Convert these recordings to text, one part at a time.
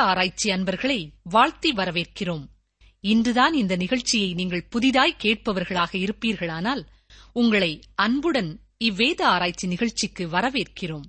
ஆராய்ச்சி அன்பர்களை வாழ்த்தி வரவேற்கிறோம். இன்றுதான் இந்த நிகழ்ச்சியை நீங்கள் புதிதாய் கேட்பவர்களாக இருப்பீர்களானால் உங்களை அன்புடன் இவ்வேத ஆராய்ச்சி நிகழ்ச்சிக்கு வரவேற்கிறோம்.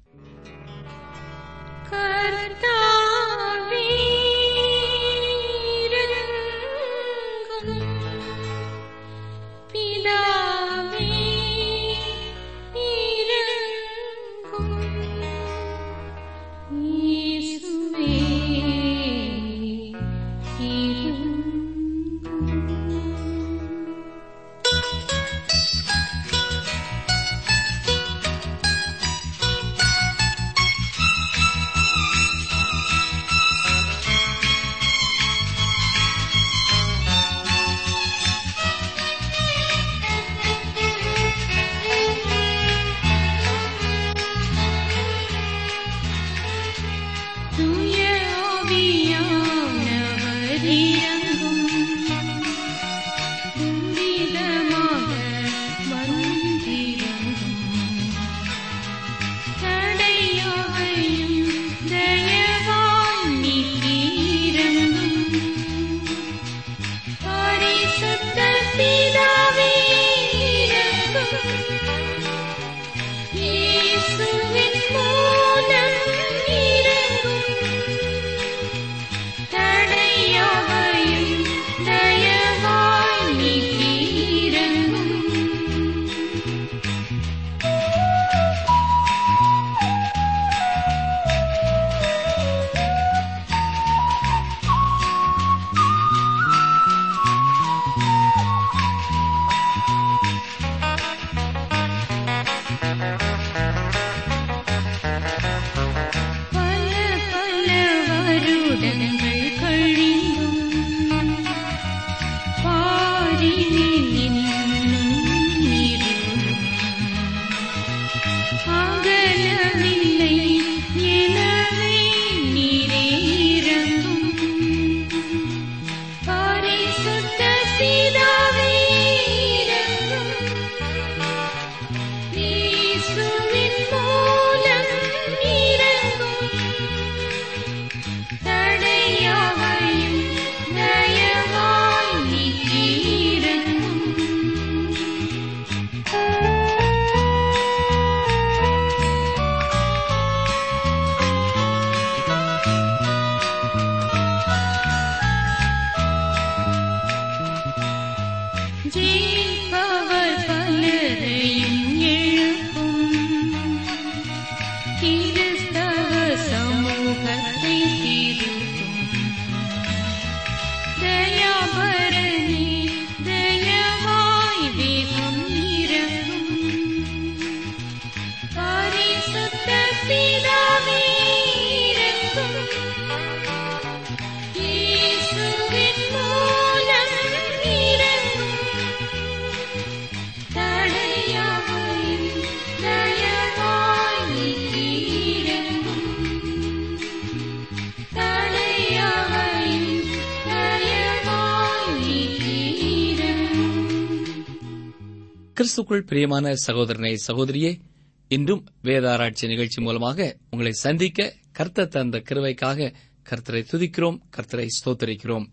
கிறிஸ்துக்குள் பிரியமான சகோதரனை சகோதரியே இன்றும் வேதாராய்ச்சி நிகழ்ச்சி மூலமாக உங்களை சந்திக்க கர்த்தர் தந்த கிருவைக்காக கர்த்தரை துதிக்கிறோம் கர்த்தரை ஸ்தோத்தரிக்கிறோம்.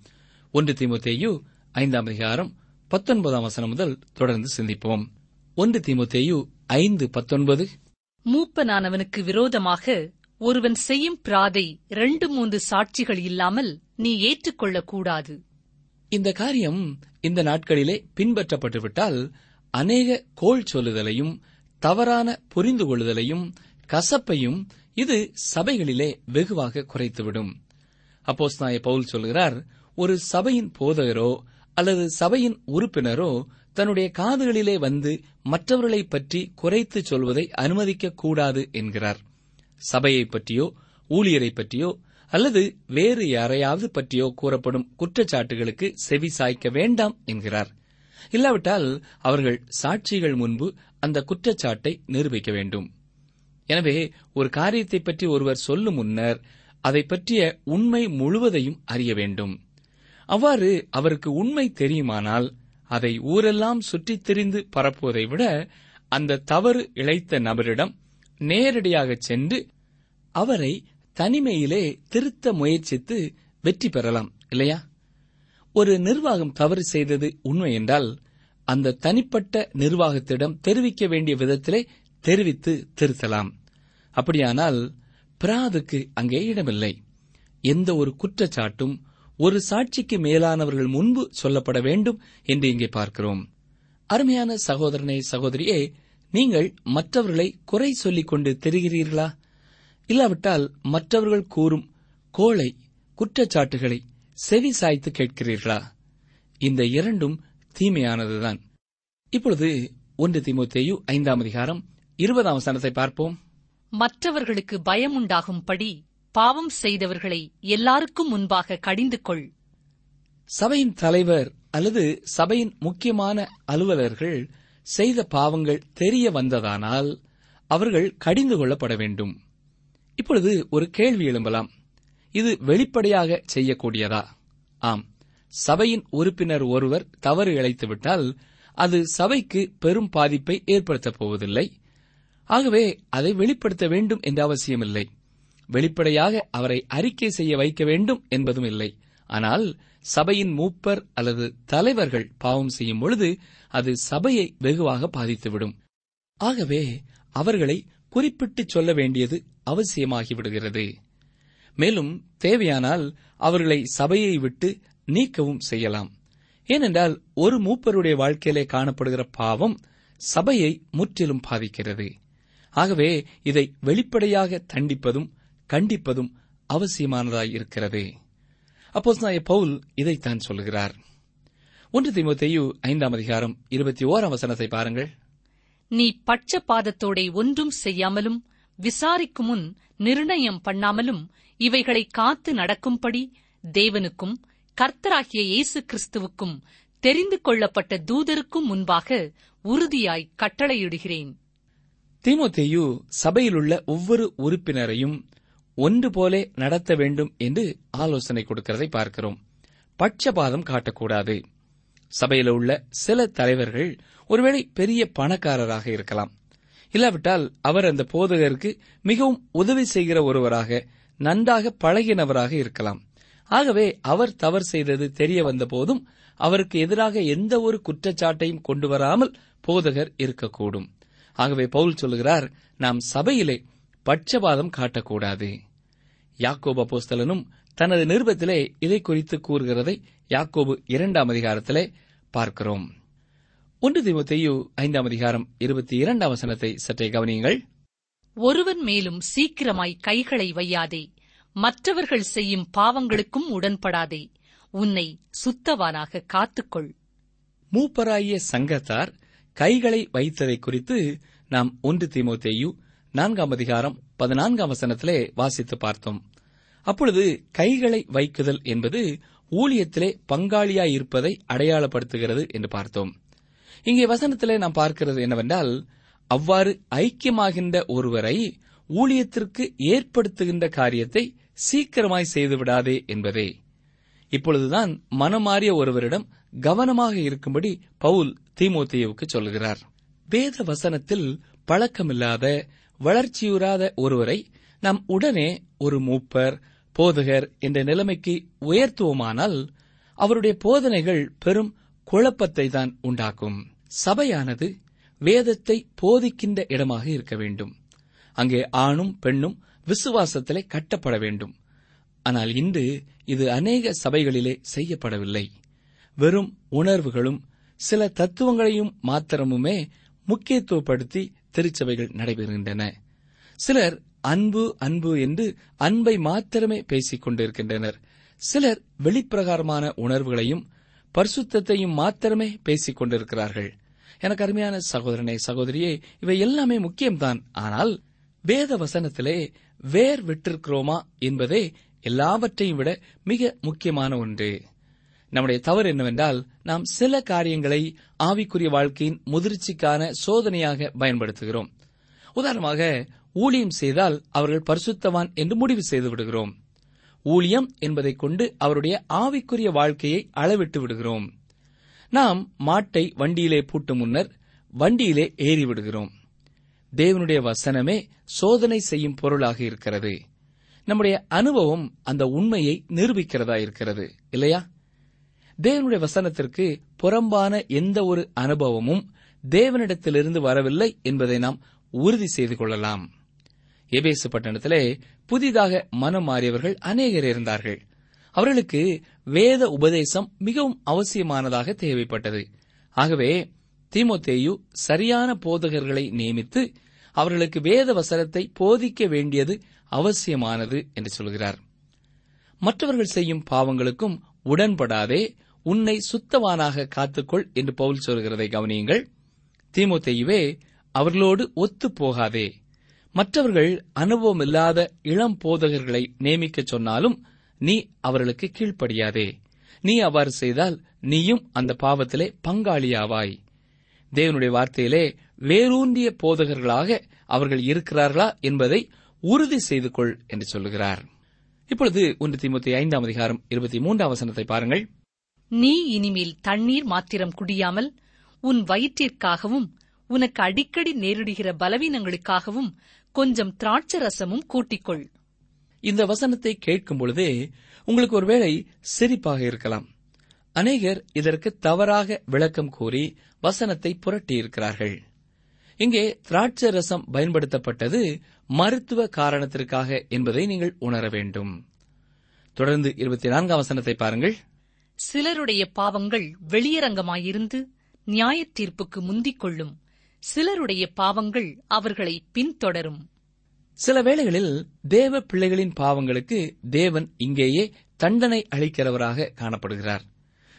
ஒன்று தீமுத்தேயு ஐந்தாம் அதிகாரம் பத்தொன்பதாம் வசனம் முதல் தொடர்ந்து சிந்திப்போம். ஒன்று தீமுத்தேயு ஐந்து பத்தொன்பது. மூப்பனானவனுக்கு விரோதமாக ஒருவன் செய்யும் பிராதை இரண்டு மூன்று சாட்சிகள் இல்லாமல் நீ ஏற்றுக்கொள்ளக் கூடாது இந்த காரியம் இந்த நாட்களிலே பின்பற்றப்பட்டுவிட்டால் அநேக கோள் சொல்லுதலையும் தவறான புரிந்து கொள்ளுதலையும் கசப்பையும் இது சபைகளிலே வெகுவாக குறைத்துவிடும். அப்போஸ்தலனாகிய பவுல் சொல்கிறார் ஒரு சபையின் போதகரோ அல்லது சபையின் உறுப்பினரோ தன்னுடைய காதுகளிலே வந்து மற்றவர்களைப் பற்றி குறைத்து சொல்வதை அனுமதிக்க கூடாது என்கிறார். சபையைப் பற்றியோ ஊழியரை பற்றியோ அல்லது வேறு யாரையாவது பற்றியோ கூறப்படும் குற்றச்சாட்டுகளுக்கு செவி சாய்க்க வேண்டாம் என்கிறார். இல்லாவிட்டால் அவர்கள் சாட்சிகள் முன்பு அந்த குற்றச்சாட்டை நிரூபிக்க வேண்டும். எனவே ஒரு காரியத்தை பற்றி ஒருவர் சொல்லும் முன்னர் அதை பற்றிய உண்மை முழுவதையும் அறிய வேண்டும். அவ்வாறு அவருக்கு உண்மை தெரியுமானால் அதை ஊரெல்லாம் சுற்றித் திரிந்து பரப்புவதை விட அந்த தவறு இழைத்த நபரிடம் நேரடியாக சென்று அவரை தனிமையிலே திருத்த முயற்சித்து வெற்றி பெறலாம் இல்லையா? ஒரு நிர்வாகம் தவறு செய்தது உண்மை என்றால் அந்த தனிப்பட்ட நிர்வாகத்திடம் தெரிவிக்க வேண்டிய விதத்திலே தெரிவித்து திருத்தலாம். அப்படியானால் பிராதுக்கு அங்கே இடமில்லை. எந்த ஒரு குற்றச்சாட்டும் ஒரு சாட்சிக்கு மேலானவர்கள் முன்பு சொல்லப்பட வேண்டும் என்று இங்கே பார்க்கிறோம். அருமையான சகோதரனை சகோதரியே நீங்கள் மற்றவர்களை குறை சொல்லிக் கொண்டு தெரிகிறீர்களா? இல்லாவிட்டால் மற்றவர்கள் கூறும் கோளை குற்றச்சாட்டுகளை செவி சாய்த்து கேட்கிறீர்களா? இந்த இரண்டும் தீமையானதுதான். இப்பொழுது ஒன்று திமுத்தேயு ஐந்தாம் அதிகாரம் இருபதாம் வசனத்தை பார்ப்போம். மற்றவர்களுக்கு பயமுண்டாகும்படி பாவம் செய்தவர்களை எல்லாருக்கும் முன்பாக கடிந்து கொள் சபையின் தலைவர் அல்லது சபையின் முக்கியமான அலுவலர்கள் செய்த பாவங்கள் தெரிய வந்ததானால் அவர்கள் கடிந்து கொள்ளப்பட வேண்டும். இப்பொழுது ஒரு கேள்வி எழும்பலாம். இது வெளிப்படையாக செய்யக்கூடியதா? ஆம். சபையின் உறுப்பினர் ஒருவர் தவறு இழைத்துவிட்டால் அது சபைக்கு பெரும் பாதிப்பை ஏற்படுத்தப் போவதில்லை. ஆகவே அதை வெளிப்படுத்த வேண்டும் என்ற அவசியமில்லை. வெளிப்படையாக அவரை அறிக்கை செய்ய வைக்க வேண்டும் என்பதும் இல்லை. ஆனால் சபையின் மூப்பர் அல்லது தலைவர்கள் பாவம் செய்யும் பொழுது அது சபையை வெகுவாக பாதித்துவிடும். ஆகவே அவர்களை குறிப்பிட்டு சொல்ல வேண்டியது அவசியமாகிவிடுகிறது. மேலும் தேவையானால் அவர்களை சபையை விட்டு நீக்கவும் செய்யலாம். ஏனென்றால் ஒரு மூப்பருடைய வாழ்க்கையிலே காணப்படுகிற பாவம் சபையை முற்றிலும் பாதிக்கிறது. ஆகவே இதை வெளிப்படையாக தண்டிப்பதும் கண்டிப்பதும் அவசியமானதாய் இருக்கிறது. நாய பவுல் இதைத்தான் சொல்கிறார். ஒன்று திமுத்தையு ஐந்தாம் அதிகாரம் இருபத்தி ஓராம் வசனத்தை பாருங்கள். நீ பட்சபாதத்தோடே ஒன்றும் செய்யாமலும் விசாரிக்கும் முன் நிர்ணயம் பண்ணாமலும் இவைகளை காத்து நடக்கும்படி தேவனுக்கும் கர்த்தராகிய இயேசு கிறிஸ்துவுக்கும் தெரிந்து கொள்ளப்பட்ட தூதருக்கும் முன்பாக உறுதியாய் கட்டளையிடுகிறேன். தீமோத்தேயு சபையிலுள்ள ஒவ்வொரு உறுப்பினரையும் ஒன்று போலே நடத்த வேண்டும் என்று ஆலோசனை கொடுக்கிறதை பார்க்கிறோம். பட்சபாதம் காட்டக்கூடாது. சபையில் உள்ள சில தலைவர்கள் ஒருவேளை பெரிய பணக்காரராக இருக்கலாம். இல்லாவிட்டால் அவர் அந்த போதகருக்கு மிகவும் உதவி செய்கிற ஒருவராக நன்றாக பழகினவராக இருக்கலாம். ஆகவே அவர் தவறு செய்தது தெரிய வந்த போதும் அவருக்கு எதிராக எந்த ஒரு குற்றச்சாட்டையும் கொண்டு வராமல் போதகர் இருக்கக்கூடும். ஆகவே பவுல் சொல்லுகிறார் நாம் சபையிலே பட்சபாதம் காட்டக்கூடாது. யாக்கோப போஸ்தலனும் தனது நிருபத்திலே இதை குறித்து கூறுகிறதை யாக்கோபு இரண்டாம் அதிகாரத்திலே பார்க்கிறோம். ஒன்று தீமோத்தேயு ஐந்தாம் அதிகாரம் இருபத்தி இரண்டாம் வசனத்தை சற்றே கவனியுங்கள். ஒருவன் மேலும் சீக்கிரமாய் கைகளை வையாதே மற்றவர்கள் செய்யும் பாவங்களுக்கும் உடன்படாதே உன்னை சுத்தவானாக காத்துக்கொள். மூப்பராகிய சங்கத்தார் கைகளை வைத்ததை குறித்து நாம் ஒன்று தீமோத்தேயு நான்காம் அதிகாரம் பதினான்காம் வசனத்திலே வாசித்து பார்த்தோம். அப்பொழுது கைகளை வைக்குதல் என்பது ஊழியத்திலே பங்காளியாயிருப்பதை அடையாளப்படுத்துகிறது என்று பார்த்தோம். இங்கே வசனத்திலே நாம் பார்க்கிறது என்னவென்றால் அவ்வாறு ஐக்கியமாகின்ற ஒருவரை ஊழியத்திற்கு ஏற்படுத்துகின்ற காரியத்தை சீக்கிரமாய் செய்துவிடாதே என்பதே. இப்பொழுதுதான் மனமாறிய ஒருவரிடம் கவனமாக இருக்கும்படி பவுல் தீமோத்தேயுவுக்கு சொல்கிறார். வேத வசனத்தில் பழக்கமில்லாத வளர்ச்சியுறாத ஒருவரை நாம் உடனே ஒரு மூப்பர் போதகர் என்ற நிலைமைக்கு உயர்த்துவோமானால் அவருடைய போதனைகள் பெரும் குழப்பத்தை தான் உண்டாக்கும். சபையானது வேதத்தை போதிக்கின்ற இடமாக இருக்க வேண்டும். அங்கே ஆணும் பெண்ணும் விசுவாசத்திலே கட்டப்பட வேண்டும். ஆனால் இன்று இது அநேக சபைகளிலே செய்யப்படவில்லை. வெறும் உணர்வுகளும் சில தத்துவங்களையும் மாத்திரமுமே முக்கியத்துவப்படுத்தி திருச்சபைகள் நடைபெறுகின்றன. சிலர் அன்பு அன்பு என்று அன்பை மாத்திரமே பேசிக் கொண்டிருக்கின்றனர் சிலர் வெளிப்பிரகாரமான உணர்வுகளையும் பரிசுத்தையும் மாத்திரமே பேசிக் கொண்டிருக்கிறார்கள். எனக்கு அருமையான சகோதரனே சகோதரியே இவை எல்லாமே முக்கியம்தான். ஆனால் வேத வசனத்திலே வேர் விட்டிருக்கிறோமா என்பதே எல்லாவற்றையும் விட மிக முக்கியமான ஒன்று. நம்முடைய தவறு என்னவென்றால் நாம் சில காரியங்களை ஆவிக்குரிய வாழ்க்கையின் முதிர்ச்சிக்கான சோதனையாக பயன்படுத்துகிறோம். உதாரணமாக ஊழியம் செய்தால் அவர்கள் பரிசுத்தவான் என்று முடிவு செய்து விடுகிறோம். ஊழியம் என்பதைக் கொண்டு அவருடைய ஆவிக்குரிய வாழ்க்கையை அளவிட்டு விடுகிறோம். நாம் மாட்டை வண்டியிலே பூட்டும் முன்னர் வண்டியிலே ஏறிவிடுகிறோம். தேவனுடைய வசனமே சோதனை செய்யும் பொருளாக இருக்கிறது. நம்முடைய அனுபவம் அந்த உண்மையை நிரூபிக்கிறதா இருக்கிறது இல்லையா? தேவனுடைய வசனத்திற்கு புறம்பான எந்த ஒரு அனுபவமும் தேவனிடத்திலிருந்து வரவில்லை என்பதை நாம் உறுதி செய்து கொள்ளலாம். எபேசு பட்டணத்திலே புதிதாக மனம் மாறியவர்கள் அநேகர் இருந்தார்கள். அவர்களுக்கு வேத உபதேசம் மிகவும் அவசியமானதாக தேவைப்பட்டது. ஆகவே தீமோத்தேயு சரியான போதகர்களை நியமித்து அவர்களுக்கு வேத வசனத்தை போதிக்க வேண்டியது அவசியமானது என்று சொல்கிறார். மற்றவர்கள் செய்யும் பாவங்களுக்கும் உடன்படாதே உன்னை சுத்தவானாக காத்துக்கொள் என்று பவுல் சொல்கிறதை கவனியுங்கள். தீமோத்தேயுவே அவர்களோடு ஒத்துப்போகாதே மற்றவர்கள் அனுபவம் இல்லாத இளம் போதகர்களை நியமிக்கச் சொன்னாலும் நீ அவர்களுக்கு கீழ்ப்படியாதே. நீ அவ்வாறு செய்தால் நீயும் அந்த பாவத்திலே பங்காளியாவாய். தேவனுடைய வார்த்தையிலே வேரூன்றிய போதகர்களாக அவர்கள் இருக்கிறார்களா என்பதை உறுதி செய்து கொள் என்று சொல்லுகிறார். இப்பொழுது ஒன்று திமுத்தி ஐந்தாம் அதிகாரம் இருபத்தி மூன்றாம் வசனத்தை பாருங்கள். நீ இனிமேல் தண்ணீர் மாத்திரம் குடியாமல் உன் வயிற்றிற்காகவும் உனக்கு அடிக்கடி நேரிடுகிற பலவீனங்களுக்காகவும் கொஞ்சம் திராட்சை ரசமும் கூட்டிக்கொள். இந்த வசனத்தை கேட்கும் பொழுதே உங்களுக்கு ஒருவேளை சிரிப்பாக இருக்கலாம். அநேகர் இதற்கு தவறாக விளக்கம் கூறி வசனத்தை புரட்டியிருக்கிறார்கள். இங்கே திராட்சை ரசம் பயன்படுத்தப்பட்டது மருத்துவ காரணத்திற்காக என்பதை நீங்கள் உணர வேண்டும். தொடர்ந்து இருபத்தி நான்காம் வசனத்தை பாருங்கள். சிலருடைய பாவங்கள் வெளியரங்கமாயிருந்து நியாயத் தீர்ப்புக்கு முந்திக் கொள்ளும் சிலருடைய பாவங்கள் அவர்களை பின்தொடரும். சில வேளைகளில் தேவ பிள்ளைகளின் பாவங்களுக்கு தேவன் இங்கேயே தண்டனை அளிக்கிறவராக காணப்படுகிறார்.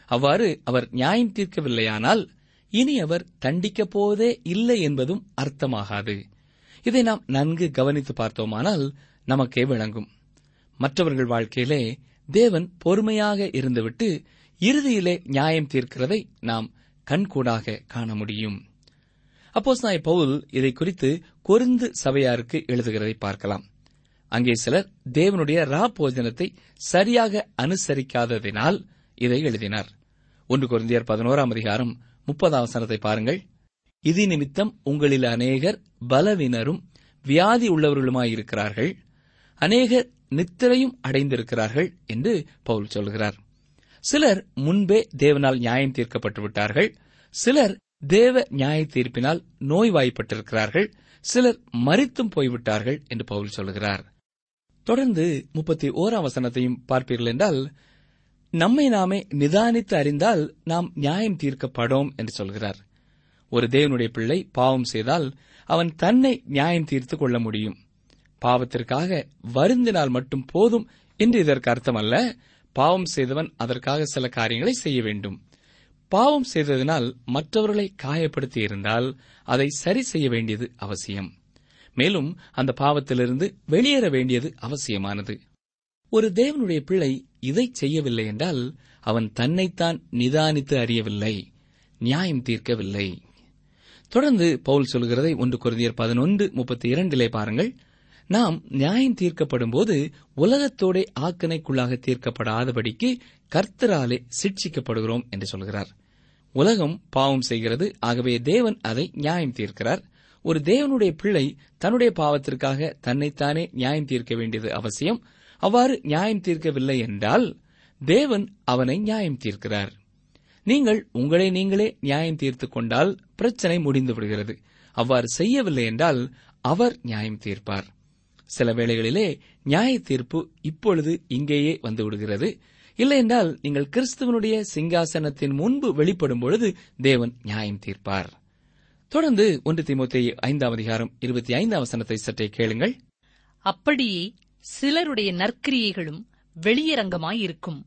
அவ்வாறு அவர் நியாயம் தீர்க்கவில்லையானால் இனி அவர் தண்டிக்கப் போவதே இல்லை என்பதும் அர்த்தமாகாது. இதை நாம் நன்கு கவனித்து பார்த்தோமானால் நமக்கே விளங்கும். மற்றவர்கள் வாழ்க்கையிலே தேவன் பொறுமையாக இருந்துவிட்டு இறுதியிலே நியாயம் தீர்க்கிறதை நாம் கண்கூடாக காண முடியும். அப்போஸ் நாய் பவுல் இதை குறித்து கொருந்து சபையாருக்கு எழுதுகிறதை பார்க்கலாம். அங்கே சிலர் தேவனுடைய ரா போஜனத்தை சரியாக அனுசரிக்காததினால் இதை எழுதினார். ஒன்று குருந்தியர் பதினோராம் அதிகாரம் முப்பதாம் வசனத்தை பாருங்கள். இது நிமித்தம் உங்களில் அநேகர் பலவினரும் வியாதி உள்ளவர்களுமாயிருக்கிறார்கள். அநேகர் நித்திரையும் அடைந்திருக்கிறார்கள் என்று பவுல் சொல்கிறார். சிலர் முன்பே தேவனால் நியாயம் தீர்க்கப்பட்டு விட்டார்கள் சிலர் தேவ நியாய தீர்ப்பினால் நோய்வாய்ப்பட்டிருக்கிறார்கள் சிலர் மறித்தும் போய்விட்டார்கள் என்று பவுல் சொல்கிறார். தொடர்ந்து முப்பத்தி ஓராம் வசனத்தையும் பார்ப்பீர்கள் என்றால் நம்மை நாமே நிதானித்து அறிந்தால் நாம் நியாயம் தீர்க்கப்படோம் என்று சொல்கிறார். ஒரு தேவனுடைய பிள்ளை பாவம் செய்தால் அவன் தன்னை நியாயம் தீர்த்துக் கொள்ள முடியும். பாவத்திற்காக வருந்தினால் மட்டும் போதும் என்று இதற்கு அர்த்தமல்ல பாவம் செய்தவன் அதற்காக சில காரியங்களை செய்ய வேண்டும். பாவம் செய்ததினால் மற்றவர்களை காயப்படுத்தி இருந்தால் அதை சரி செய்ய வேண்டியது அவசியம். மேலும் அந்த பாவத்திலிருந்து வெளியேற வேண்டியது அவசியமானது. ஒரு தேவனுடைய பிள்ளை இதை செய்யவில்லை என்றால் அவன் தன்னைத்தான் நிதானித்து அறியவில்லை நியாயம் தீர்க்கவில்லை. தொடர்ந்து பவுல் சொல்கிறதை ஒன்று குருதியர் பதினொன்று முப்பத்தி இரண்டிலே பாருங்கள். நாம் நியாயம் தீர்க்கப்படும் போது உலகத்தோடே ஆக்கணைக்குள்ளாக தீர்க்கப்படாதபடிக்கு கர்த்தராலே சிட்சிக்கப்படுகிறோம் என்று சொல்கிறார். உலகம் பாவம் செய்கிறது. ஆகவே தேவன் அதை நியாயம் தீர்க்கிறார். ஒரு தேவனுடைய பிள்ளை தன்னுடைய பாவத்திற்காக தன்னைத்தானே நியாயம் தீர்க்க வேண்டியது அவசியம். அவ்வாறு நியாயம் தீர்க்கவில்லை என்றால் தேவன் அவனை நியாயம் தீர்க்கிறார். நீங்கள் உங்களை நீங்களே நியாயம் தீர்த்துக் கொண்டால் பிரச்சனை முடிந்து விடுகிறது. அவ்வாறு செய்யவில்லை என்றால் அவர் நியாயம் தீர்ப்பார். சில வேளைகளிலே நியாய தீர்ப்பு இப்பொழுது இங்கேயே வந்து விடுகிறது. இல்லையென்றால் நீங்கள் கிறிஸ்துவனுடைய சிங்காசனத்தின் முன்பு வெளிப்படும் பொழுது தேவன் நியாயம் தீர்ப்பார். தொடர்ந்து ஒன்று திமுத்தி ஐந்தாம் அதிகாரம் இருபத்தி ஐந்தாம் வசனத்தை சற்றே கேளுங்கள். அப்படியே சிலருடைய நற்கிரியைகளும் வெளியரங்கமாயிருக்கும்.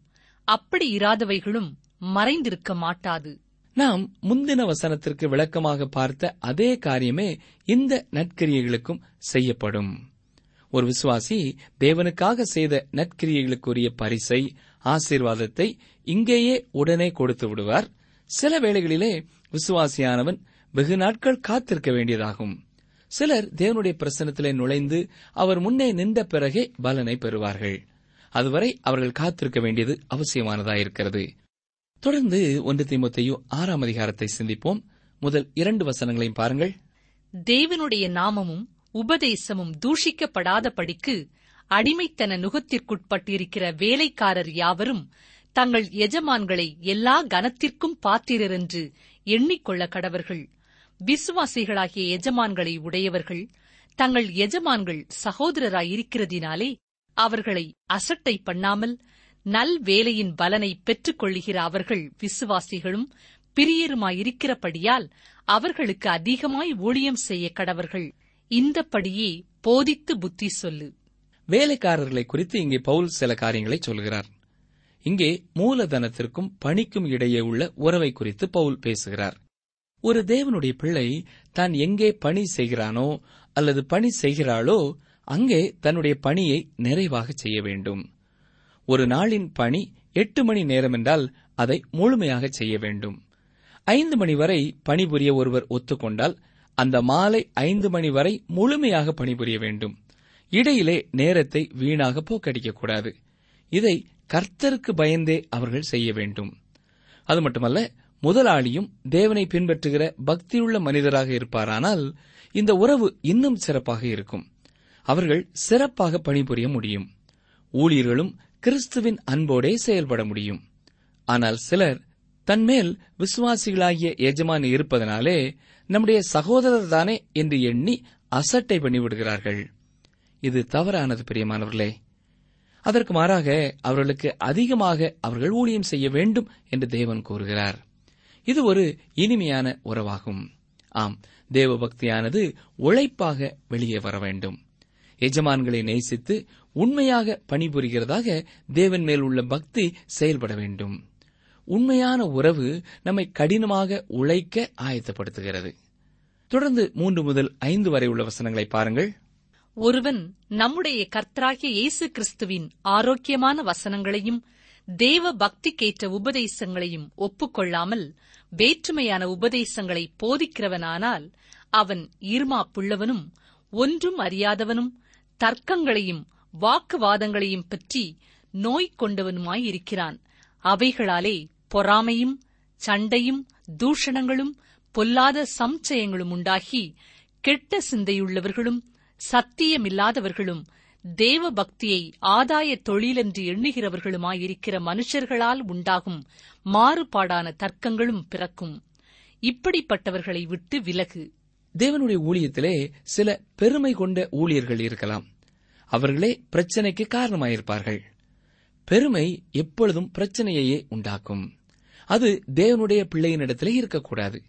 அப்படி இராதவைகளும் மறைந்திருக்க மாட்டாது. நாம் முந்தின வசனத்திற்கு விளக்கமாக பார்த்த அதே காரியமே இந்த நற்கிரியைகளுக்கும் செய்யப்படும். ஒரு விசுவாசி தேவனுக்காக செய்த நற்கிரியைகளுக்குரிய பரிசை ஆசீர்வாதத்தை இங்கேயே உடனே கொடுத்து விடுவார். சில வேளைகளிலே விசுவாசியானவன் வெகு நாட்கள் காத்திருக்க வேண்டியதாகும். சிலர் தேவனுடைய பிரசனத்திலே நுழைந்து அவர் முன்னே நின்ற பிறகே பலனை பெறுவார்கள். அதுவரை அவர்கள் காத்திருக்க வேண்டியது அவசியமானதாயிருக்கிறது தொடர்ந்து ஒன்று திமுத்தையும் ஆறாம் அதிகாரத்தை சிந்திப்போம். முதல் இரண்டு வசனங்களையும் பாருங்கள். தேவனுடைய நாமமும் உபதேசமும் தூஷிக்கப்படாதபடிக்கு அடிமைத்தன நுகத்திற்குட்பட்டிருக்கிற வேலைக்காரர் யாவரும் தங்கள் எஜமான்களை எல்லா கனத்திற்கும் பாத்திரர் என்று எண்ணிக்கொள்ள கடவர்கள். விசுவாசிகளாகிய எஜமான்களை உடையவர்கள் தங்கள் எஜமான்கள் சகோதரராயிருக்கிறதினாலே அவர்களை அசட்டை பண்ணாமல் நல் வேலையின் பலனை பெற்றுக் கொள்ளுகிற அவர்கள் விசுவாசிகளும் பிரியருமாயிருக்கிறபடியால் அவர்களுக்கு அதிகமாய் ஊழியம் செய்ய கடவர்கள். இந்தப்படியே போதித்து புத்தி சொல்லு. வேலைக்காரர்களை குறித்து இங்கே பவுல் சில காரியங்களை சொல்கிறார். இங்கே மூலதனத்திற்கும் பணிக்கும் இடையே உள்ள உறவை குறித்து பவுல் பேசுகிறார். ஒரு தேவனுடைய பிள்ளை தான் எங்கே பணி செய்கிறானோ அல்லது பணி செய்கிறாளோ அங்கே தன்னுடைய பணியை நிறைவாக செய்ய வேண்டும். ஒரு நாளின் பணி எட்டு மணி நேரம் என்றால் அதை முழுமையாக செய்ய வேண்டும். ஐந்து மணி வரை பணிபுரிய ஒருவர் ஒத்துக்கொண்டால் அந்த மாலை ஐந்து மணி வரை முழுமையாக பணிபுரிய வேண்டும். இடையிலே நேரத்தை வீணாக போக்கடிக்கக்கூடாது. இதை கர்த்தருக்கு பயந்தே அவர்கள் செய்ய வேண்டும். அது மட்டுமல்ல முதலாளியும் தேவனை பின்பற்றுகிற பக்தியுள்ள மனிதராக இருப்பாரானால் இந்த உறவு இன்னும் சிறப்பாக இருக்கும். அவர்கள் சிறப்பாக பணிபுரிய முடியும். ஊழியர்களும் கிறிஸ்துவின் அன்போடே செயல்பட முடியும். ஆனால் சிலர் தன்மேல் விசுவாசிகளாகிய எஜமான் இருப்பதனாலே நம்முடைய சகோதரர் தானே என்று எண்ணி அசட்டை பண்ணிவிடுகிறார்கள். இது தவறானது பிரியமானவர்களே. அதற்கு மாறாக அவர்களுக்கு அதிகமாக அவர்கள் ஊழியம் செய்ய வேண்டும் என்று தேவன் கூறுகிறார். இது ஒரு இனிமையான உறவாகும். ஆம் தேவ பக்தியானது உழைப்பாக வெளியே வர வேண்டும். எஜமான்களை நேசித்து உண்மையாக பணிபுரிகிறதாக தேவன் மேல் உள்ள பக்தி செயல்பட வேண்டும். உண்மையான உறவு நம்மை கடினமாக உழைக்க ஆயத்தப்படுத்துகிறது. தொடர்ந்து மூன்று முதல் ஐந்து வரை உள்ள வசனங்களை பாருங்கள். ஒருவன் நம்முடைய கர்த்தராகிய இயேசு கிறிஸ்துவின் ஆரோக்கியமான வசனங்களையும் தேவ பக்திக்கேற்ற உபதேசங்களையும் ஒப்புக்கொள்ளாமல் வேற்றுமையான உபதேசங்களை போதிக்கிறவனானால் அவன் ஈர்மாப்புள்ளவனும் ஒன்றும் அறியாதவனும் தர்க்கங்களையும் வாக்குவாதங்களையும் பற்றி நோய் கொண்டவனுமாயிருக்கிறான். அவைகளாலே பொறாமையும் சண்டையும் தூஷணங்களும் பொல்லாத சம்சயங்களும் உண்டாகி கெட்ட சிந்தையுள்ளவர்களும் சத்தியமில்லாதவர்களும் தேவ பக்தியை ஆதாய தொழிலென்று எண்ணுகிறவர்களுமாயிருக்கிற மனுஷர்களால் உண்டாகும் மாறுபாடான தர்க்கங்களும் பிறக்கும். இப்படிப்பட்டவர்களை விட்டு விலகு. தேவனுடைய ஊழியத்திலே சில பெருமை கொண்ட ஊழியர்கள் இருக்கலாம். அவர்களே பிரச்சனைக்கு காரணமாயிருப்பார்கள். பெருமை எப்பொழுதும் பிரச்சனையையே உண்டாக்கும். அது தேவனுடைய பிள்ளையினிடத்திலே இருக்கக்கூடாது.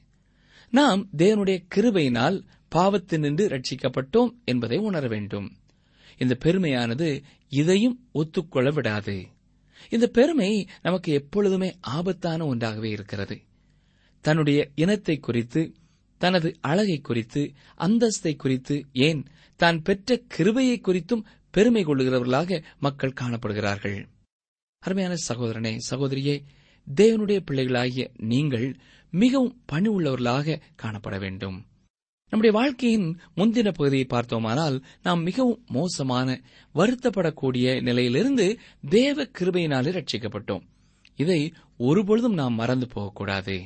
நாம் தேவனுடைய கிருபையினால் பாவத்தினின்று ரட்சிக்கப்பட்டோம் என்பதை உணர வேண்டும். இந்த பெருமையானது இதையும் ஒத்துக்கொள்ள விடாது. இந்த பெருமை நமக்கு எப்பொழுதுமே ஆபத்தான ஒன்றாகவே இருக்கிறது. தன்னுடைய இனத்தை குறித்து தனது அழகை குறித்து அந்தஸ்தை குறித்து ஏன் தான் பெற்ற கிருபையை குறித்தும் பெருமை கொள்ளுகிறவர்களாக மக்கள் காணப்படுகிறார்கள். அருமையான சகோதரனே சகோதரியே தேவனுடைய பிள்ளைகளாகிய நீங்கள் மிகவும் பணி உள்ளவர்களாக காணப்பட வேண்டும். நம்முடைய வாழ்க்கையின் முந்தின பகுதியை பார்த்தோமானால் நாம் மிகவும் மோசமான வருத்தப்படக்கூடிய நிலையிலிருந்து தேவ கிருபையினாலே ரட்சிக்கப்பட்டோம். இதை ஒருபொழுதும் நாம் மறந்து போகக்கூடாது.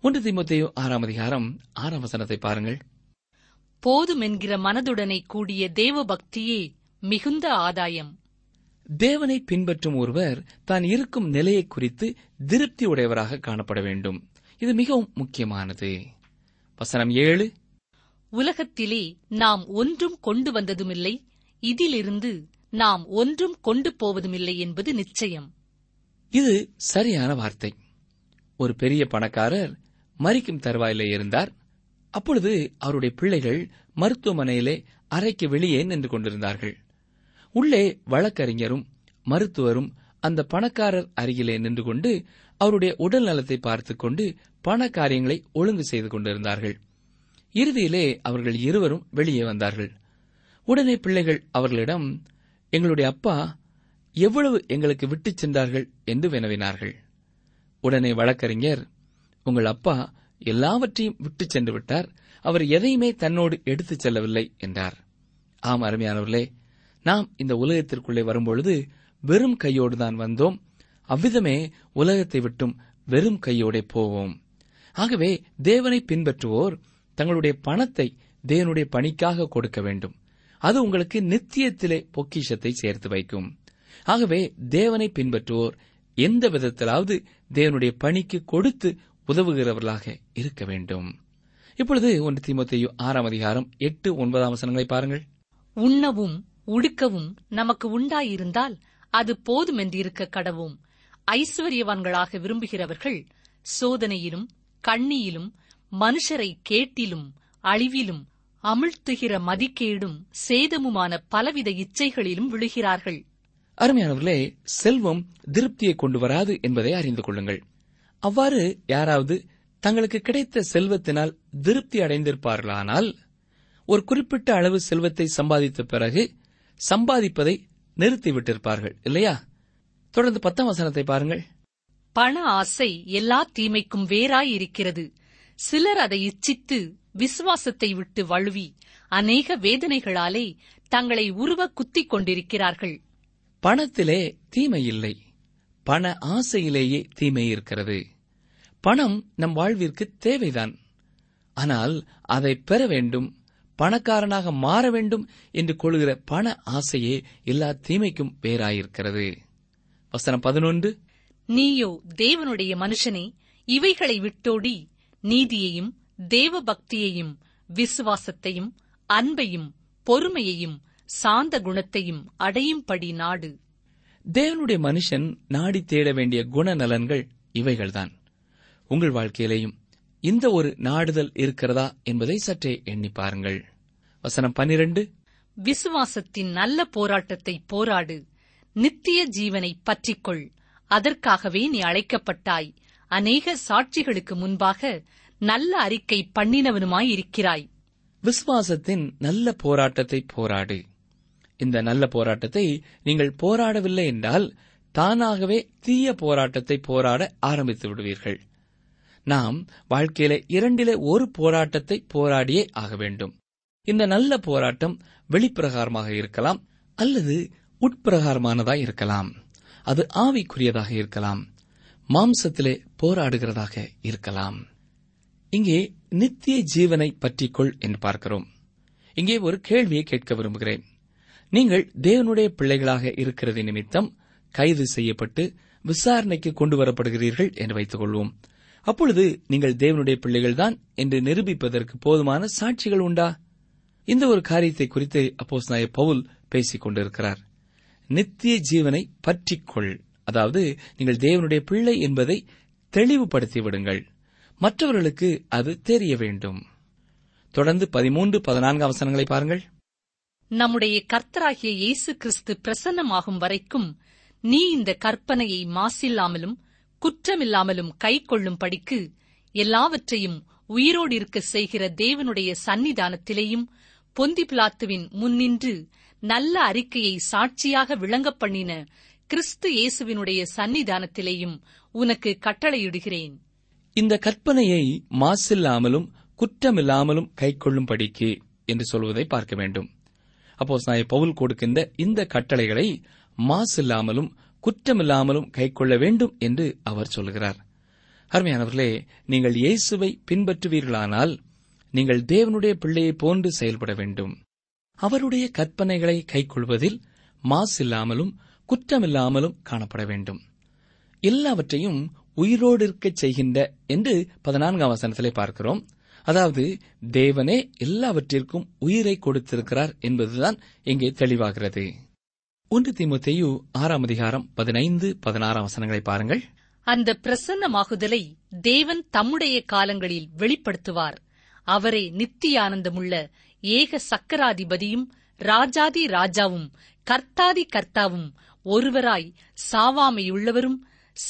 ஒன்று திமுத்தையோ ஆறாம் அதிகாரம் ஆறாம் வசனத்தை பாருங்கள். போதுமென்கிற மனதுடனை கூடிய தேவ பக்தியே மிகுந்த ஆதாயம். தேவனை பின்பற்றும் ஒருவர் தான் இருக்கும் நிலையை குறித்து திருப்தி உடையவராக காணப்பட வேண்டும். இது மிகவும் முக்கியமானது. வசனம் ஏழு உலகத்திலே நாம் ஒன்றும் கொண்டு வந்ததுமில்லை. இதிலிருந்து நாம் ஒன்றும் கொண்டு போவதுமில்லை என்பது நிச்சயம். இது சரியான வார்த்தை. ஒரு பெரிய பணக்காரர் மறிக்கும் தருவாயிலே இருந்தார். அப்பொழுது அவருடைய பிள்ளைகள் மருத்துவமனையிலே அறைக்கு வெளியே நின்று கொண்டிருந்தார்கள். உள்ளே வழக்கறிஞரும் மருத்துவரும் அந்த பணக்காரர் அருகிலே நின்று கொண்டு அவருடைய உடல் நலத்தை பார்த்துக் கொண்டு பண காரியங்களை ஒழுங்கு செய்து கொண்டிருந்தார்கள். இறுதியிலே அவர்கள் இருவரும் வெளியே வந்தார்கள். உடனே பிள்ளைகள் அவர்களிடம் எங்களுடைய அப்பா எவ்வளவு எங்களுக்கு விட்டுச் சென்றார்கள்? என்று வினவினார்கள். உடனே வழக்கறிஞர் உங்கள் அப்பா எல்லாவற்றையும் விட்டுச் சென்று விட்டார். அவர் எதையுமே தன்னோடு எடுத்துச் செல்லவில்லை என்றார். ஆம் அருமையானவர்களே நாம் இந்த உலகத்திற்குள்ளே வரும்பொழுது வெறும் கையோடுதான் வந்தோம். அவ்விதமே உலகத்தை விட்டும் வெறும் கையோடே போவோம். ஆகவே தேவனை பின்பற்றுவோர் தங்களுடைய பணத்தை தேவனுடைய பணிக்காக கொடுக்க வேண்டும். அது உங்களுக்கு நித்தியத்திலே பொக்கிஷத்தை சேர்த்து வைக்கும். ஆகவே தேவனை பின்பற்றுவோர் எந்த விதத்திலாவது தேவனுடைய பணிக்கு கொடுத்து உதவுகிறவர்களாக இருக்க வேண்டும். இப்பொழுது ஒன்று திமுத்தையு ஆறாம் அதிகாரம் எட்டு ஒன்பதாம் வசனங்களை பாருங்கள். உண்ணவும் உடுக்கவும் நமக்கு உண்டாயிருந்தால் அது போதுமென்றிருக்க கடவும். ஐஸ்வர்யவான்களாக விரும்புகிறவர்கள் சோதனையிலும் கண்ணியிலும் மனுஷரை கேட்டிலும் அழிவிலும் அமிழ்த்துகிற மதிக்கேடும் சேதமுமான பலவித இச்சைகளிலும் விழுகிறார்கள். அருமையானவர்களே செல்வம் திருப்தியை கொண்டு வராது என்பதை அறிந்து கொள்ளுங்கள். அவ்வாறு யாராவது தங்களுக்கு கிடைத்த செல்வத்தினால் திருப்தி அடைந்திருப்பார்களானால் ஒரு குறிப்பிட்ட அளவு செல்வத்தை சம்பாதித்த பிறகு சம்பாதிப்பதை நிறுத்திவிட்டிருப்பார்கள் இல்லையா? தொடர்ந்து பத்தாம் வசனத்தை பாருங்கள். பண ஆசை எல்லா தீமைக்கும் வேறாயிருக்கிறது சிலர் அதை இச்சித்து விசுவாசத்தை விட்டு வழுவி அநேக வேதனைகளாலே தங்களை உருவ குத்திக் கொண்டிருக்கிறார்கள். பணத்திலே தீமை இல்லை. பண ஆசையிலேயே தீமை இருக்கிறது. பணம் நம் வாழ்விற்கு தேவைதான். ஆனால் அதை பெற வேண்டும் பணக்காரனாக மாற வேண்டும் என்று கொள்கிற பண ஆசையே எல்லா தீமைக்கும் வேறாயிருக்கிறது வசனம் பதினொன்று. நீயோ தேவனுடைய மனுஷனே இவைகளை விட்டோடி நீதியையும் தேவ பக்தியையும் விசுவாசத்தையும் அன்பையும் பொறுமையையும் சாந்த குணத்தையும் அடையும்படி நாடு. தேவனுடைய மனுஷன் நாடி தேட வேண்டிய குணநலன்கள் இவைகள்தான். உங்கள் வாழ்க்கையிலேயும் இந்த ஒரு நாடுதல் இருக்கிறதா என்பதை சற்றே எண்ணி பாருங்கள். வசனம் பன்னிரண்டு. விசுவாசத்தின் நல்ல போராட்டத்தை போராடு. நித்திய ஜீவனை பற்றிக்கொள். அதற்காகவே நீ அழைக்கப்பட்டாய். அநேக சாட்சிகளுக்கு முன்பாக நல்ல அறிக்கை பண்ணினவனுமாயிருக்கிறாய். விசுவாசத்தின் நல்ல போராட்டத்தை போராடு. இந்த நல்ல போராட்டத்தை நீங்கள் போராடவில்லை என்றால் தானாகவே தீய போராட்டத்தை போராட ஆரம்பித்து விடுவீர்கள். நாம் வாழ்க்கையில இரண்டிலே ஒரு போராட்டத்தை போராடியே ஆக வேண்டும். இந்த நல்ல போராட்டம் வெளிப்பிரகாரமாக இருக்கலாம் அல்லது உட்பிரகாரமானதாக இருக்கலாம். அது ஆவிக்குரியதாக இருக்கலாம். மாம்சத்திலே போராடுகிறதாக இருக்கலாம். இங்கே நித்திய ஜீவனை பற்றிக்கொள் என்று பார்க்கிறோம். இங்கே ஒரு கேள்வியை கேட்க விரும்புகிறேன். நீங்கள் தேவனுடைய பிள்ளைகளாக இருக்கிறது நிமித்தம் கைது செய்யப்பட்டு விசாரணைக்கு கொண்டு வரப்படுகிறீர்கள் என்று வைத்துக் கொள்வோம் அப்பொழுது நீங்கள் தேவனுடைய பிள்ளைகள்தான் என்று நிரூபிப்பதற்கு போதுமான சாட்சிகள் உண்டா? இந்த ஒரு காரியத்தை குறித்து அப்போஸ் நாய பவுல் பேசிக் கொண்டிருக்கிறார் நித்திய ஜீவனை பற்றிக்கொள். அதாவது நீங்கள் தேவனுடைய பிள்ளை என்பதை தெளிவுபடுத்தி விடுங்கள் மற்றவர்களுக்கு அது தெரிய வேண்டும். தொடர்ந்து பதிமூன்று பதினான்கு அவசரங்களை பாருங்கள். நம்முடைய கர்த்தராகிய இயேசு கிறிஸ்து பிரசன்னமாகும் வரைக்கும் நீ இந்த கற்பனையை மாசில்லாமலும் குற்றமில்லாமலும் கை படிக்கு எல்லாவற்றையும் உயிரோடு இருக்க செய்கிற தேவனுடைய சன்னிதானத்திலேயும் பொந்தி பிளாத்துவின் முன்னின்று நல்ல அறிக்கையை சாட்சியாக விளங்க பண்ணின கிறிஸ்து இயேசுவினுடைய சந்நிதானத்திலேயும் உனக்கு கட்டளையிடுகிறேன். இந்த கற்பனையை மாசில்லாமலும் குற்றமில்லாமலும் கைக்கொள்ளும்படிக்கு என்று சொல்வதை பார்க்க வேண்டும். அப்போ நாய பவுல் கொடுக்கின்ற இந்த கட்டளைகளை மாசில்லாமலும் குற்றமில்லாமலும் கைக்கொள்ள வேண்டும் என்று அவர் சொல்கிறார். அருமையானவர்களே நீங்கள் இயேசுவை பின்பற்றுவீர்களானால் நீங்கள் தேவனுடைய பிள்ளையைப் போன்று செயல்பட வேண்டும். அவருடைய கற்பனைகளை கைக்கொள்வதில் மாசில்லாமலும் குற்றமில்லாமலும் காணப்பட வேண்டும். எல்லாவற்றையும் உயிரோடு இருக்கச் செய்கின்ற என்று பதினான்காம் வசனத்திலே பார்க்கிறோம். அதாவது தேவனே எல்லாவற்றிற்கும் உயிரை கொடுத்திருக்கிறார் என்பதுதான் இங்கே தெளிவாகிறது. ஒன்று தீமுத்தையு ஆறாம் அதிகாரம் பதினைந்து பதினாறாம் வசனங்களை பாருங்கள். அந்த பிரசன்னமாகுதலை தேவன் தம்முடைய காலங்களில் வெளிப்படுத்துவார். அவரே நித்தியானந்தமுள்ள ஏக சக்கராதிபதியும் ராஜாதி ராஜாவும் கர்த்தாதி கர்த்தாவும் ஒருவராய் சாவாமையுள்ளவரும்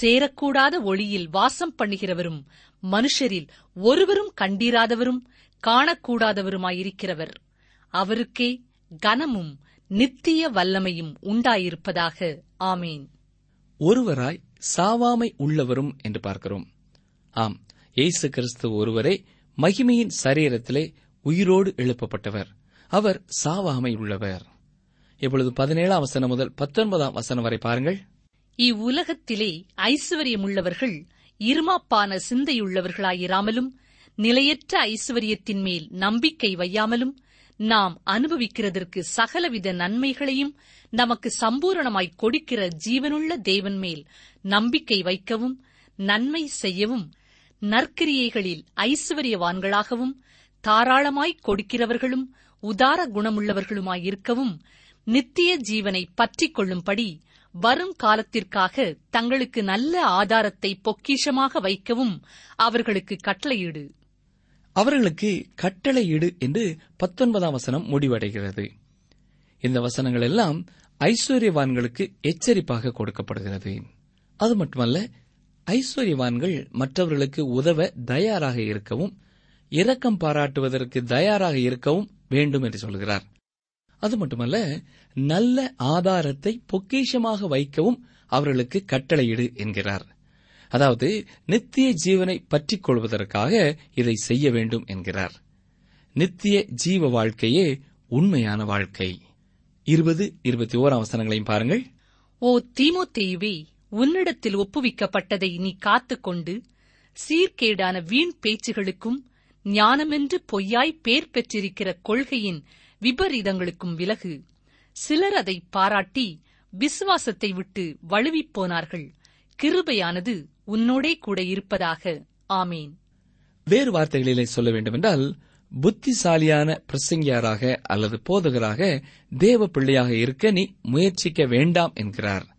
சேரக்கூடாத ஒளியில் வாசம் பண்ணுகிறவரும் மனுஷரில் ஒருவரும் கண்டிராதவரும் காணக்கூடாதவருமாயிருக்கிறவர். அவருக்கே கனமும் நித்திய வல்லமையும் உண்டாயிருப்பதாக. ஆமேன். ஒருவராய் சாவாமை உள்ளவரும் என்று பார்க்கிறோம். ஆம் இயேசு கிறிஸ்து ஒருவரே மகிமையின் சரீரத்திலே உயிரோடு எழுப்பப்பட்டவர். அவர் சாவாமை உள்ளவர் இப்பொழுது பதினேழாம் வசனம் முதல் பத்தொன்பதாம் வசனம் வரை பாருங்கள். இவ்வுலகத்திலே ஐசுவரியமுள்ளவர்கள் இருமாப்பான சிந்தையுள்ளவர்களாயிராமலும் நிலையற்ற ஐஸ்வர்யத்தின் மேல் நம்பிக்கை வையாமலும் நாம் அனுபவிக்கிறதற்கு சகலவித நன்மைகளையும் நமக்கு சம்பூரணமாய் கொடுக்கிற ஜீவனுள்ள தேவன் மேல் நம்பிக்கை வைக்கவும் நன்மை செய்யவும் நற்கிரியைகளில் ஐஸ்வர்யவான்களாகவும் தாராளமாய் கொடுக்கிறவர்களும் உதார குணமுள்ளவர்களுமாயிருக்கவும் நித்திய ஜீவனை பற்றிக் கொள்ளும்படி வரும் காலத்திற்காக தங்களுக்கு நல்ல ஆதாரத்தை பொக்கிஷமாக வைக்கவும் அவர்களுக்கு கட்டளையிடு. அவர்களுக்கு கட்டளையிடு என்று பத்தொன்பதாம் வசனம் முடிவடைகிறது. இந்த வசனங்கள் எல்லாம் ஐஸ்வர்யவான்களுக்கு எச்சரிப்பாக கொடுக்கப்படுகிறது. அது மட்டுமல்ல ஐஸ்வர்யவான்கள் மற்றவர்களுக்கு உதவ தயாராக இருக்கவும் இரக்கம் பாராட்டுவதற்கு தயாராக இருக்கவும் வேண்டும் என்று சொல்கிறார். அது மட்டுமல்ல நல்ல ஆதாரத்தை பொக்கிஷமாக வைக்கவும் அவர்களுக்கு கட்டளையிடு என்கிறார். அதாவது நித்திய ஜீவனை பற்றிக் கொள்வதற்காக இதை செய்ய வேண்டும் என்கிறார். நித்திய ஜீவ வாழ்க்கையே உண்மையான வாழ்க்கை. இருபது இருபத்தி ஓராம் வசனங்களையும் பாருங்கள். ஓ தீமோத்தேயுவே உன்னிடத்தில் ஒப்புவிக்கப்பட்டதை நீ காத்துக்கொண்டு சீர்கேடான வீண் பேச்சுகளுக்கும் ஞானமென்று பொய்யாய் பேர் பெற்றிருக்கிற கொள்கையின் விபரீதங்களுக்கும் விலகு. சிலர் அதை பாராட்டி விசுவாசத்தை விட்டு வழுவிப் போனார்கள். கிருபையானது உன்னோடே கூட இருப்பதாக. ஆமேன். வேறு வார்த்தைகளிலே சொல்ல வேண்டுமென்றால் புத்திசாலியான பிரசங்கியாராக அல்லது போதகராக தேவ பிள்ளையாக இருக்க நீ முயற்சிக்க வேண்டாம் என்கிறார்.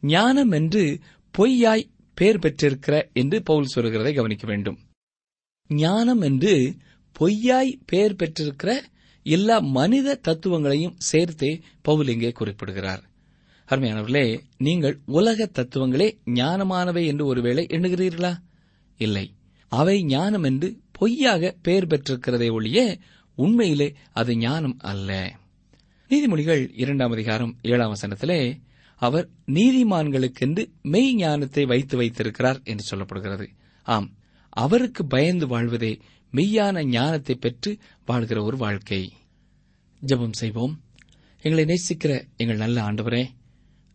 ஞானம் என்று பொய்யாய் பெயர் பெற்றிருக்கிற என்று பவுல் சொல்கிறதை கவனிக்க வேண்டும். ஞானம் என்று பொய்யாய் பெயர் பெற்றிருக்கிற எல்லா மனித தத்துவங்களையும் சேர்த்தே பவுல் இங்கே குறிப்பிடுகிறார். அருமையானவர்களே நீங்கள் உலக தத்துவங்களே ஞானமானவை என்று ஒருவேளை எண்ணுகிறீர்களா? இல்லை. அவை ஞானம் என்று பொய்யாக பெயர் பெற்றிருக்கிறதை ஒழிய உண்மையிலே அது ஞானம் அல்ல. நீதிமொழிகள் இரண்டாம் அதிகாரம் ஏழாம் வசனத்திலே அவர் நீதிமான்களுக்கென்று மெய் ஞானத்தை வைத்து வைத்திருக்கிறார் என்று சொல்லப்படுகிறது. ஆம் அவருக்கு பயந்து வாழ்வதே மெய்யான ஞானத்தை பெற்று வாழ்கிற ஒரு வாழ்க்கை. ஜெபம் செய்வோம். எங்களை நேசிக்கிற எங்கள் நல்ல ஆண்டவரே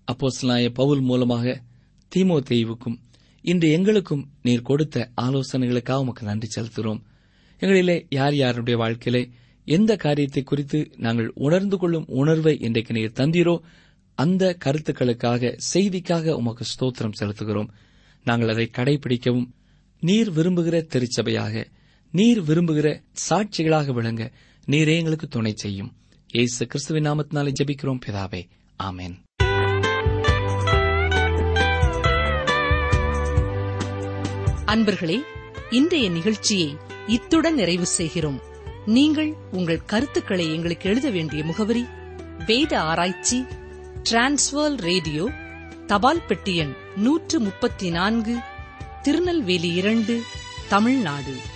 அப்போஸ்தலனாய பவுல் மூலமாக தீமோ தெய்வுக்கும் இன்று எங்களுக்கும் நீர் கொடுத்த ஆலோசனைகளுக்காக உமக்கு நன்றி செலுத்துகிறோம். எங்களிலே யார் யாருடைய வாழ்க்கையிலே எந்த காரியத்தை குறித்து நாங்கள் உணர்ந்து கொள்ளும் உணர்வை இன்றைக்கு நீர் தந்தீரோ அந்த கருத்துக்களுக்காக செய்திக்காக உமக்கு ஸ்தோத்திரம் செலுத்துகிறோம். நாங்கள் அதை கடைபிடிக்கவும் நீர் விரும்புகிற திருச்சபையாக நீர் விரும்புகிற சாட்சிகளாக விளங்க நீரே எங்களுக்கு துணை செய்யும். இயேசு கிறிஸ்துவின் நாமத்தினாலே ஜபிக்கிறோம் பிதாவே. ஆமேன். அன்பர்களே இன்றைய நிகழ்ச்சியை இத்துடன் நிறைவு செய்கிறோம். நீங்கள் உங்கள் கருத்துக்களை எங்களுக்கு எழுத வேண்டிய முகவரி வேத ஆராய்ச்சி டிரான்ஸ்வர் ரேடியோ தபால் பெட்டி எண் நூற்று முப்பத்தி நான்கு திருநெல்வேலி இரண்டு தமிழ்நாடு.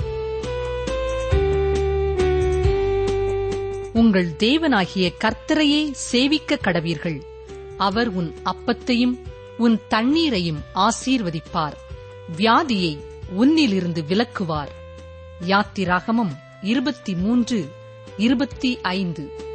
உங்கள் தேவனாகிய கர்த்தரையே சேவிக்க கடவீர்கள். அவர் உன் அப்பத்தையும் உன் தண்ணீரையும் ஆசீர்வதிப்பார். வியாதியை உன்னிலிருந்து விலக்குவார். யாத்திராகமம் இருபத்தி மூன்று இருபத்தி ஐந்து.